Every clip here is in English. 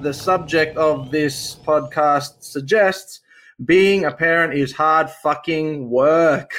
the subject of this podcast suggests, being a parent is hard fucking work.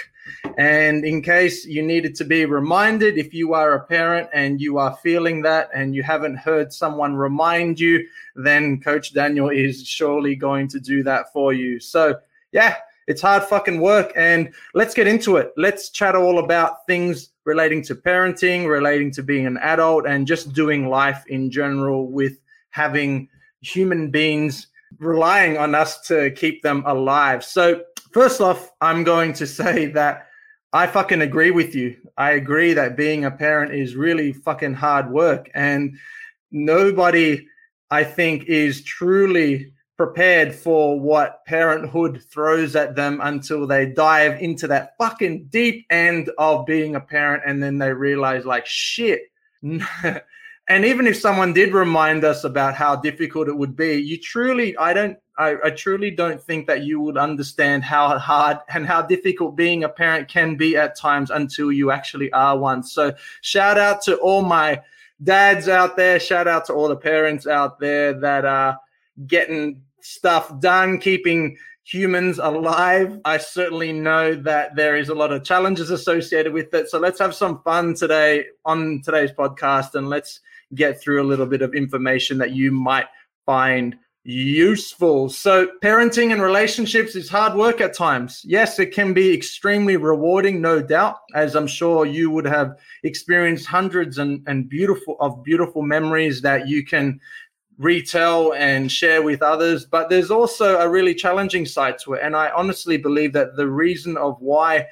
And in case you needed to be reminded, if you are a parent and you are feeling that and you haven't heard someone remind you, then Coach Daniel is surely going to do that for you. So, yeah, it's hard fucking work. And let's get into it. Let's chat all about things relating to parenting, relating to being an adult, and just doing life in general with having human beings relying on us to keep them alive. So, first off, I'm going to say that I fucking agree with you. I agree that being a parent is really fucking hard work. And nobody, I think, is truly prepared for what parenthood throws at them until they dive into that fucking deep end of being a parent and then they realize, like, shit. and even if someone did remind us about how difficult it would be, you truly, I don't, I, I, truly don't think that you would understand how hard and how difficult being a parent can be at times until you actually are one. So, shout out to all my dads out there. Shout out to all the parents out there that are getting stuff done, keeping humans alive. I certainly know that there is a lot of challenges associated with it. So, let's have some fun today on today's podcast and let's get through a little bit of information that you might find useful. So, parenting and relationships is hard work at times. Yes, it can be extremely rewarding, no doubt, as I'm sure you would have experienced hundreds and, and beautiful of beautiful memories that you can retell and share with others. But there's also a really challenging side to it. And I honestly believe that the reason of why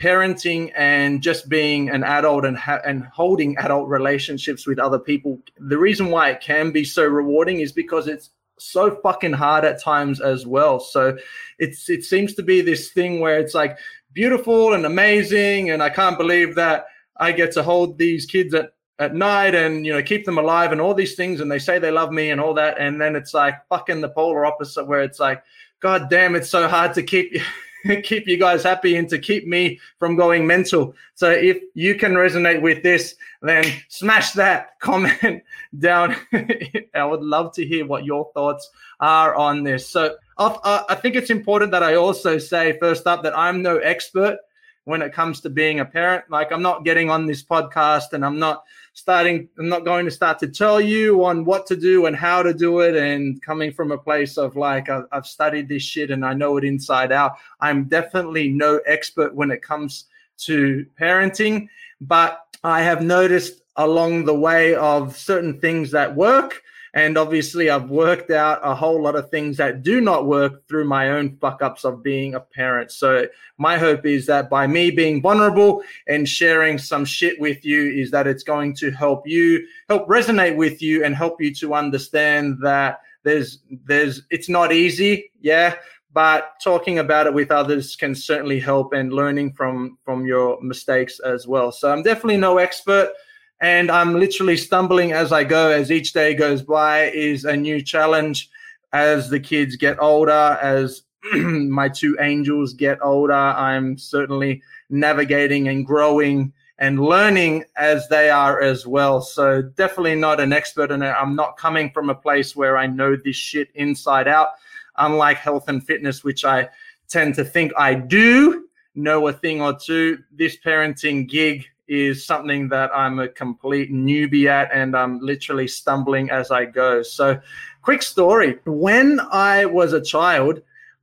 parenting and just being an adult and ha- and holding adult relationships with other people. The reason why it can be so rewarding is because it's so fucking hard at times as well. So it's it seems to be this thing where it's like beautiful and amazing and i can't believe that i get to hold these kids at at night and you know keep them alive and all these things and they say they love me and all that and then it's like fucking the polar opposite where it's like god damn it's so hard to keep keep you guys happy and to keep me from going mental. So if you can resonate with this, then smash that comment down. I would love to hear what your thoughts are on this. So I think it's important that I also say first up that I'm no expert when it comes to being a parent. Like I'm not getting on this podcast and I'm not starting i'm not going to start to tell you on what to do and how to do it and coming from a place of like I've, studied this shit and i know it inside out. I'm definitely no expert when it comes to parenting but i have noticed along the way of certain things that work and obviously, I've worked out a whole lot of things that do not work through my own fuck ups of being a parent. So, my hope is that by me being vulnerable and sharing some shit with you, is that it's going to help you, help resonate with you, and help you to understand that there's, there's, it's not easy. Yeah but talking about it with others can certainly help and learning from from your mistakes as well so i'm definitely no expert and I'm literally stumbling as I go. As each day goes by, is a new challenge. As the kids get older, as my two angels get older, I'm certainly navigating and growing and learning as they are as well. So definitely not an expert in it. I'm not coming from a place where I know this shit inside out. Unlike health and fitness, which I tend to think I do know a thing or two, this parenting gig is something that I'm a complete newbie at and I'm literally stumbling as I go. So, quick story when I was a child,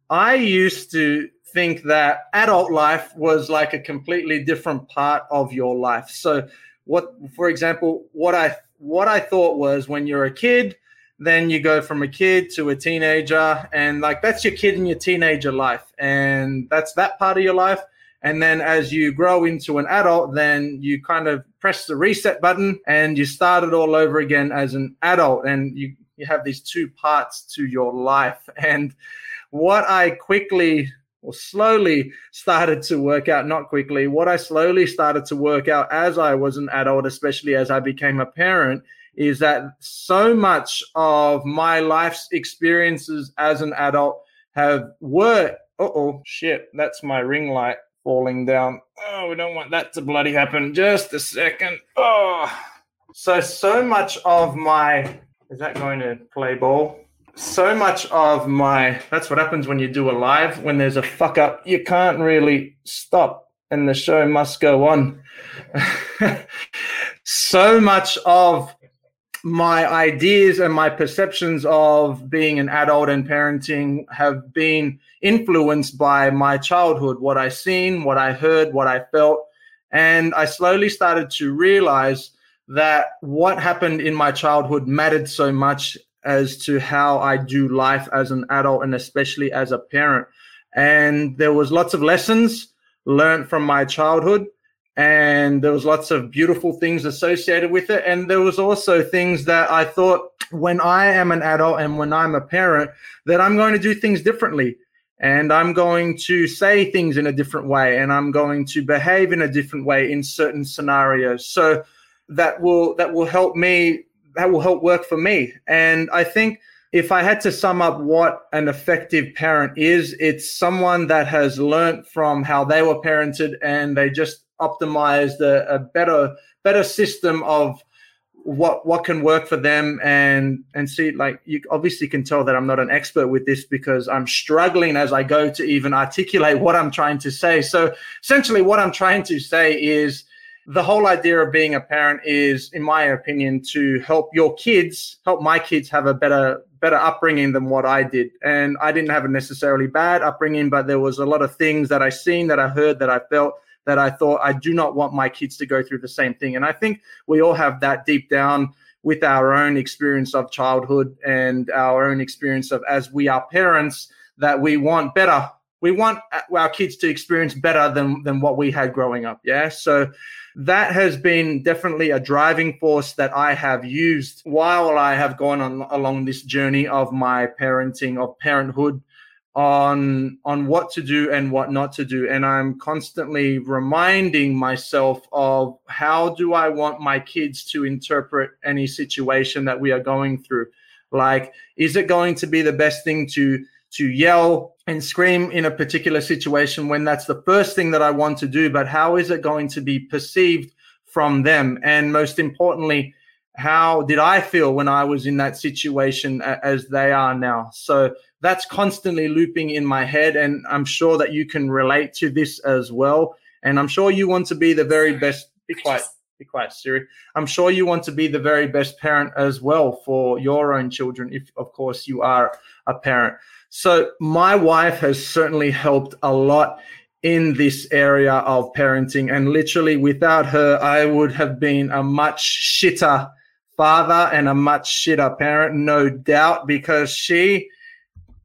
I used to think that adult life was like a completely different part of your life. So, what, for example, what I what I thought was when you're a kid, then you go from a kid to a teenager, and like that's your kid and your teenager life, and that's that part of your life. And then as you grow into an adult, then you kind of press the reset button and you start it all over again as an adult. And you you have these two parts to your life. And what I quickly or slowly started to work out, not quickly, what I slowly started to work out as I was an adult, especially as I became a parent, is that so much of my life's experiences as an adult have were oh shit, that's my ring light falling down. Oh, we don't want that to bloody happen. Just a second. Oh, so so much of my is that going to play ball? So much of my that's what happens when you do a live. When there's a fuck up, you can't really stop, and the show must go on. so much of my ideas and my perceptions of being an adult and parenting have been influenced by my childhood, what I seen, what I heard, what I felt. And I slowly started to realize that what happened in my childhood mattered so much as to how I do life as an adult and especially as a parent. And there was lots of lessons learned from my childhood and there was lots of beautiful things associated with it and there was also things that i thought when i am an adult and when i'm a parent that i'm going to do things differently and i'm going to say things in a different way and i'm going to behave in a different way in certain scenarios. So that will that will help me that will help work for me. And i think if I had to sum up what an effective parent is, it's someone that has learned from how they were parented and they just optimized a, a better better system of what what can work for them and and see like you obviously can tell that I'm not an expert with this because I'm struggling as I go to even articulate what I'm trying to say. So essentially what I'm trying to say is the whole idea of being a parent is in my opinion to help your kids help my kids have a better better upbringing than what I did and I didn't have a necessarily bad upbringing but there was a lot of things that I seen that I heard that I felt that I thought I do not want my kids to go through the same thing. And I think we all have that deep down with our own experience of childhood and our own experience of as we are parents that we want better. We want our kids to experience better than than what we had growing up. Yeah. So that has been definitely a driving force that I have used while I have gone on along this journey of my parenting of parenthood on on what to do and what not to do. And i'm constantly reminding myself of how do i want my kids to interpret any situation that we are going through? Like is it going to be the best thing to to yell and scream in a particular situation when that's the first thing that i want to do? But how is it going to be perceived from them? And most importantly how did i feel when i was in that situation as they are now so that's constantly looping in my head. And I'm sure that you can relate to this as well. And I'm sure you want to be the very best. Be quiet. Be quiet, Siri. I'm sure you want to be the very best parent as well for your own children, if, of course, you are a parent. So, my wife has certainly helped a lot in this area of parenting. And literally, without her, I would have been a much shitter father and a much shitter parent, no doubt, because she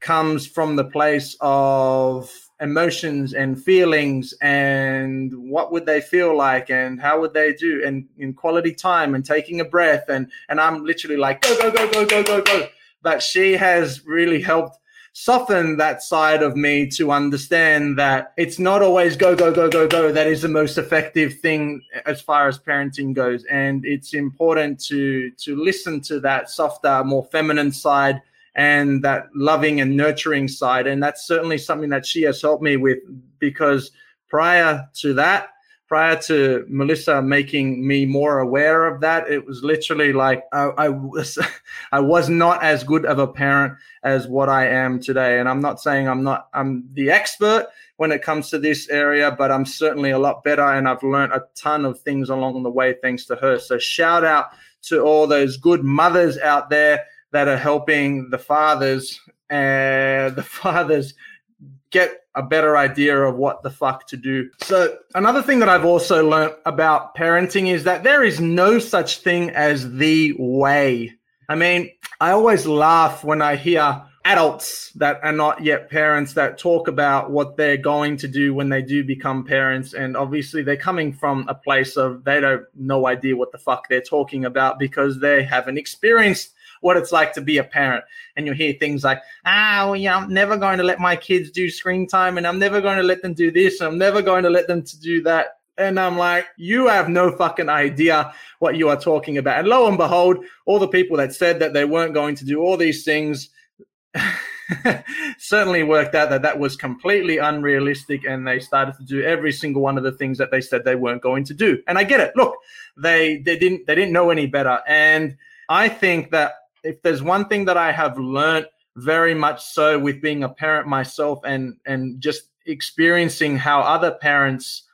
comes from the place of emotions and feelings and what would they feel like and how would they do and in quality time and taking a breath and and I'm literally like go go go go go go go. But she has really helped soften that side of me to understand that it's not always go go go go go that is the most effective thing as far as parenting goes and it's important to to listen to that softer more feminine side and that loving and nurturing side. And that's certainly something that she has helped me with because prior to that, prior to Melissa making me more aware of that, it was literally like I, I, was I was not as good of a parent as what I am today. And I'm not saying I'm not I'm the expert when it comes to this area, but I'm certainly a lot better and I've learned a ton of things along the way thanks to her. So shout out to all those good mothers out there that are helping the fathers uh, and the fathers get a better idea of what the fuck to do. So, another thing that I've also learned about parenting is that there is no such thing as the way. I mean, I always laugh when I hear adults that are not yet parents that talk about what they're going to do when they do become parents. And obviously, they're coming from a place of they don't no idea what the fuck they're talking about because they haven't experienced what it's like to be a parent. And you'll hear things like, ah, well, yeah, I'm never going to let my kids do screen time and I'm never going to let them do this. And I'm never going to let them to do that. And I'm like, you have no fucking idea what you are talking about. And lo and behold, all the people that said that they weren't going to do all these things certainly worked out that that was completely unrealistic and they started to do every single one of the things that they said they weren't going to do and i get it look they they didn't they didn't know any better and i think that if there's one thing that i have learned very much so with being a parent myself and and just experiencing how other parents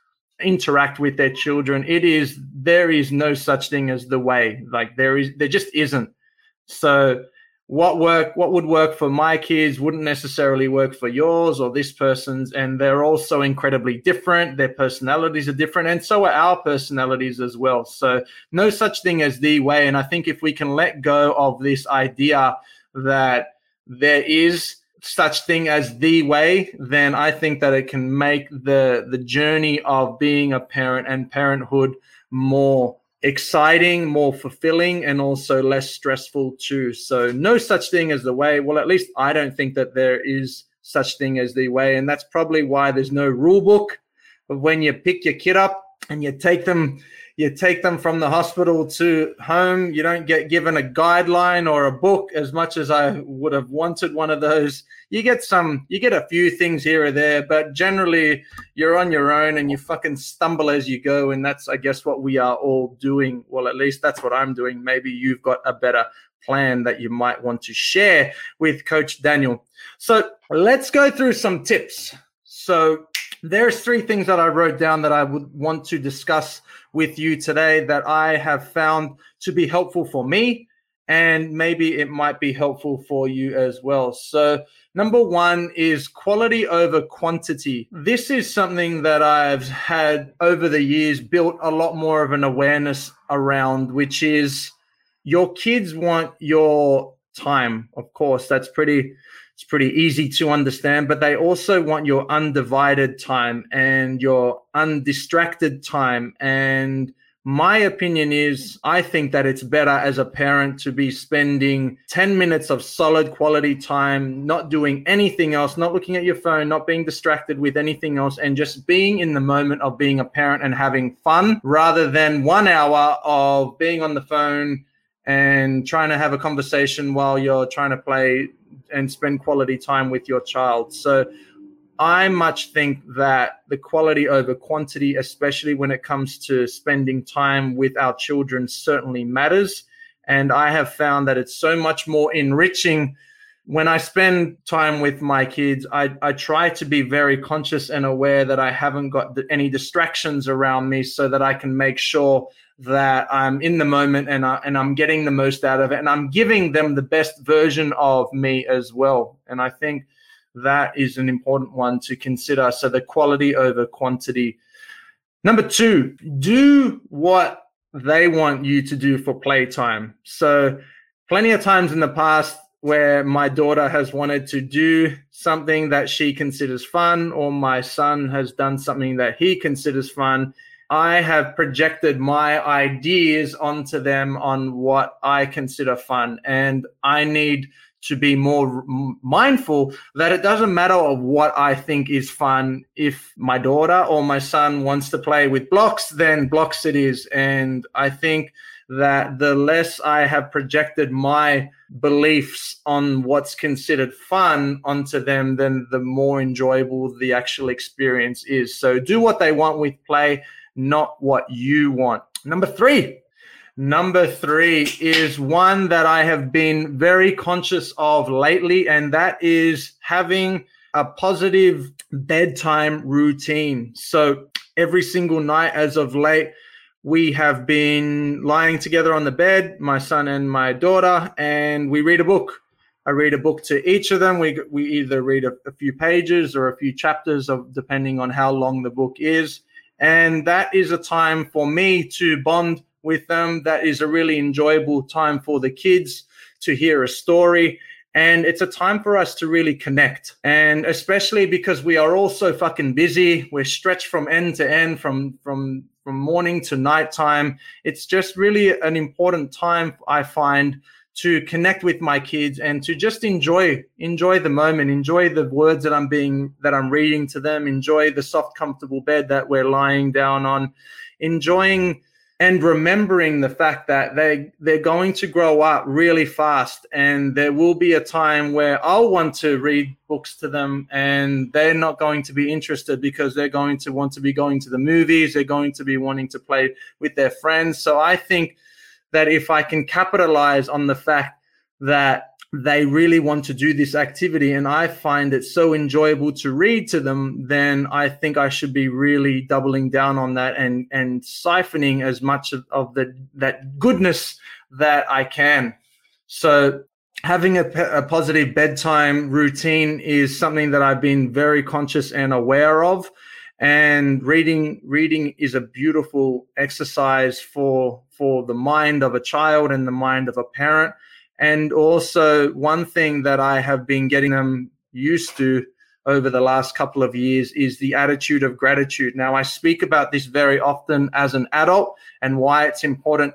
interact with their children it is there is no such thing as the way. Like there is there just isn't. So what work what would work for my kids wouldn't necessarily work for yours or this person's and they're also incredibly different. Their personalities are different and so are our personalities as well. So no such thing as the way and i think if we can let go of this idea that there is such thing as the way then i think that it can make the the journey of being a parent and parenthood more exciting, more fulfilling, and also less stressful too. So no such thing as the way. Well, at least I don't think that there is such thing as the way, and that's probably why there's no rule book of when you pick your kid up and you take them you take them from the hospital to home. You don't get given a guideline or a book as much as I would have wanted one of those. You get some, you get a few things here or there, but generally you're on your own and you fucking stumble as you go. And that's, I guess, what we are all doing. Well, at least that's what I'm doing. Maybe you've got a better plan that you might want to share with Coach Daniel. So let's go through some tips. So there's three things that I wrote down that I would want to discuss with you today that I have found to be helpful for me, and maybe it might be helpful for you as well. So, number one is quality over quantity. This is something that I've had over the years built a lot more of an awareness around, which is your kids want your time. Of course, that's pretty it's pretty easy to understand, but they also want your undivided time and your undistracted time. And my opinion is I think that it's better as a parent to be spending 10 minutes of solid quality time, not doing anything else, not looking at your phone, not being distracted with anything else, and just being in the moment of being a parent and having fun rather than one hour of being on the phone and trying to have a conversation while you're trying to play and spend quality time with your child. So I much think that the quality over quantity, especially when it comes to spending time with our children, certainly matters. And I have found that it's so much more enriching when I spend time with my kids. I, I try to be very conscious and aware that I haven't got any distractions around me so that I can make sure that I'm in the moment and I, and I'm getting the most out of it and I'm giving them the best version of me as well. And I think that is an important one to consider. So the quality over quantity. Number two, do what they want you to do for playtime. So plenty of times in the past where my daughter has wanted to do something that she considers fun or my son has done something that he considers fun I have projected my ideas onto them on what I consider fun. And I need to be more mindful that it doesn't matter of what I think is fun. If my daughter or my son wants to play with blocks, then blocks it is. And I think that the less I have projected my beliefs on what's considered fun onto them, then the more enjoyable the actual experience is. So do what they want with play not what you want. Number three. Number three is one that I have been very conscious of lately, and that is having a positive bedtime routine. So every single night as of late, we have been lying together on the bed, my son and my daughter, and we read a book. I read a book to each of them. We, we either read a, a few pages or a few chapters of depending on how long the book is. And that is a time for me to bond with them. That is a really enjoyable time for the kids to hear a story. And it's a time for us to really connect. And especially because we are all so fucking busy. We're stretched from end to end, from, from, from morning to nighttime. It's just really an important time, I find, to connect with my kids and to just enjoy enjoy the moment enjoy the words that i'm being that i'm reading to them enjoy the soft comfortable bed that we're lying down on enjoying and remembering the fact that they they're going to grow up really fast and there will be a time where I'll want to read books to them and they're not going to be interested because they're going to want to be going to the movies they're going to be wanting to play with their friends. So I think that if I can capitalize on the fact that they really want to do this activity and I find it so enjoyable to read to them, then I think I should be really doubling down on that and, and siphoning as much of, of the, that goodness that I can. So having a, a positive bedtime routine is something that I've been very conscious and aware of and reading reading is a beautiful exercise for for the mind of a child and the mind of a parent. And also one thing that i have been getting them used to over the last couple of years is the attitude of gratitude. Now i speak about this very often as an adult and why it's important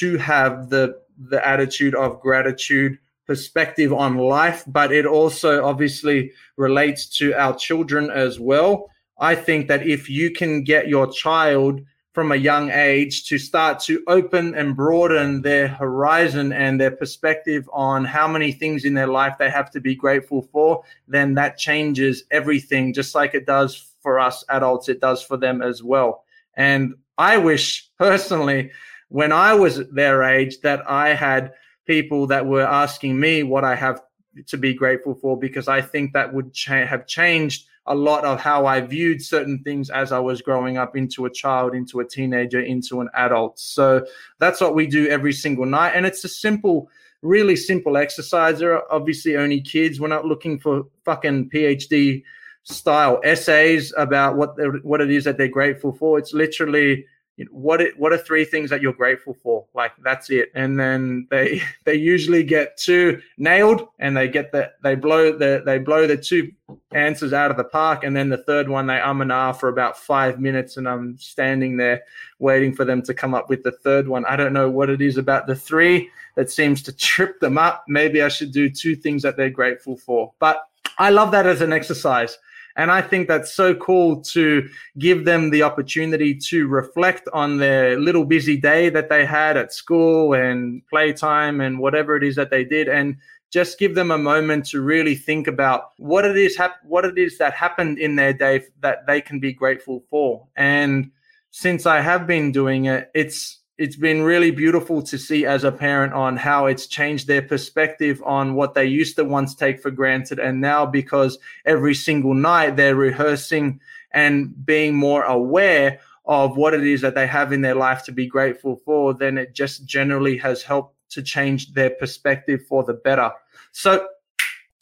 to have the the attitude of gratitude perspective on life but it also obviously relates to our children as well. I think that if you can get your child from a young age to start to open and broaden their horizon and their perspective on how many things in their life they have to be grateful for, then that changes everything, just like it does for us adults, it does for them as well. And I wish personally, when I was their age, that I had people that were asking me what I have to be grateful for, because I think that would cha- have changed a lot of how I viewed certain things as I was growing up into a child, into a teenager, into an adult. So that's what we do every single night. And it's a simple, really simple exercise. There are obviously only kids. We're not looking for fucking PhD style essays about what what it is that they're grateful for. It's literally what it, what are three things that you're grateful for? Like that's it. And then they they usually get two nailed, and they get the they blow the they blow the two answers out of the park, and then the third one they um and ah for about five minutes, and I'm standing there waiting for them to come up with the third one. I don't know what it is about the three that seems to trip them up. Maybe I should do two things that they're grateful for, but I love that as an exercise and I think that's so cool to give them the opportunity to reflect on their little busy day that they had at school and playtime and whatever it is that they did. And just give them a moment to really think about what it is hap- what it is that happened in their day that they can be grateful for. And since I have been doing it, it's it's been really beautiful to see as a parent on how it's changed their perspective on what they used to once take for granted. And now, because every single night they're rehearsing and being more aware of what it is that they have in their life to be grateful for, then it just generally has helped to change their perspective for the better. So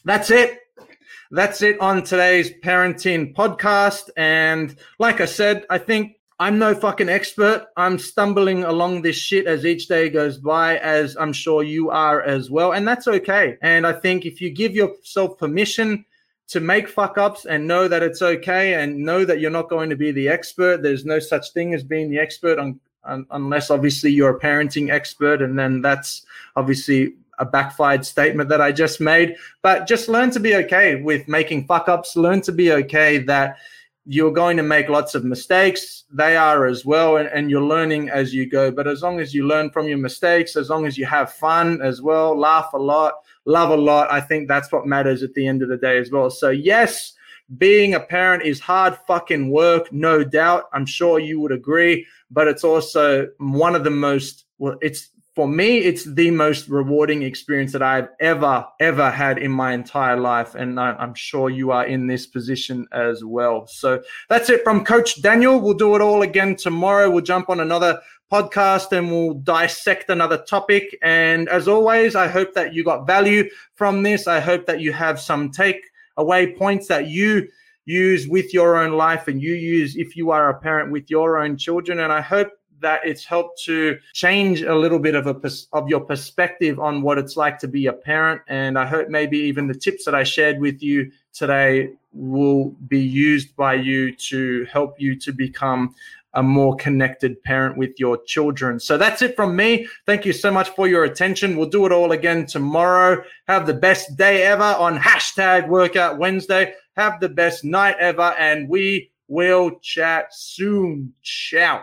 that's it. That's it on today's parenting podcast. And like I said, I think I'm no fucking expert. I'm stumbling along this shit as each day goes by, as I'm sure you are as well. And that's okay. And I think if you give yourself permission to make fuck ups and know that it's okay and know that you're not going to be the expert, there's no such thing as being the expert on, on, unless obviously you're a parenting expert. And then that's obviously a backfired statement that I just made. But just learn to be okay with making fuck ups, learn to be okay that you're going to make lots of mistakes. They are as well, and, and, you're learning as you go. But as long as you learn from your mistakes, as long as you have fun as well, laugh a lot, love a lot, I think that's what matters at the end of the day as well. So, yes, being a parent is hard fucking work, no doubt. I'm sure you would agree, but it's also one of the most, well, it's for me, it's the most rewarding experience that I've ever, ever had in my entire life. And I'm sure you are in this position as well. So that's it from Coach Daniel. We'll do it all again tomorrow. We'll jump on another podcast and we'll dissect another topic. And as always, I hope that you got value from this. I hope that you have some take away points that you use with your own life and you use if you are a parent with your own children. And I hope that it's helped to change a little bit of a of your perspective on what it's like to be a parent and i hope maybe even the tips that i shared with you today will be used by you to help you to become a more connected parent with your children. So that's it from me. Thank you so much for your attention. We'll do it all again tomorrow. Have the best day ever on hashtag workout Wednesday. Have the best night ever, and we will chat soon. Ciao.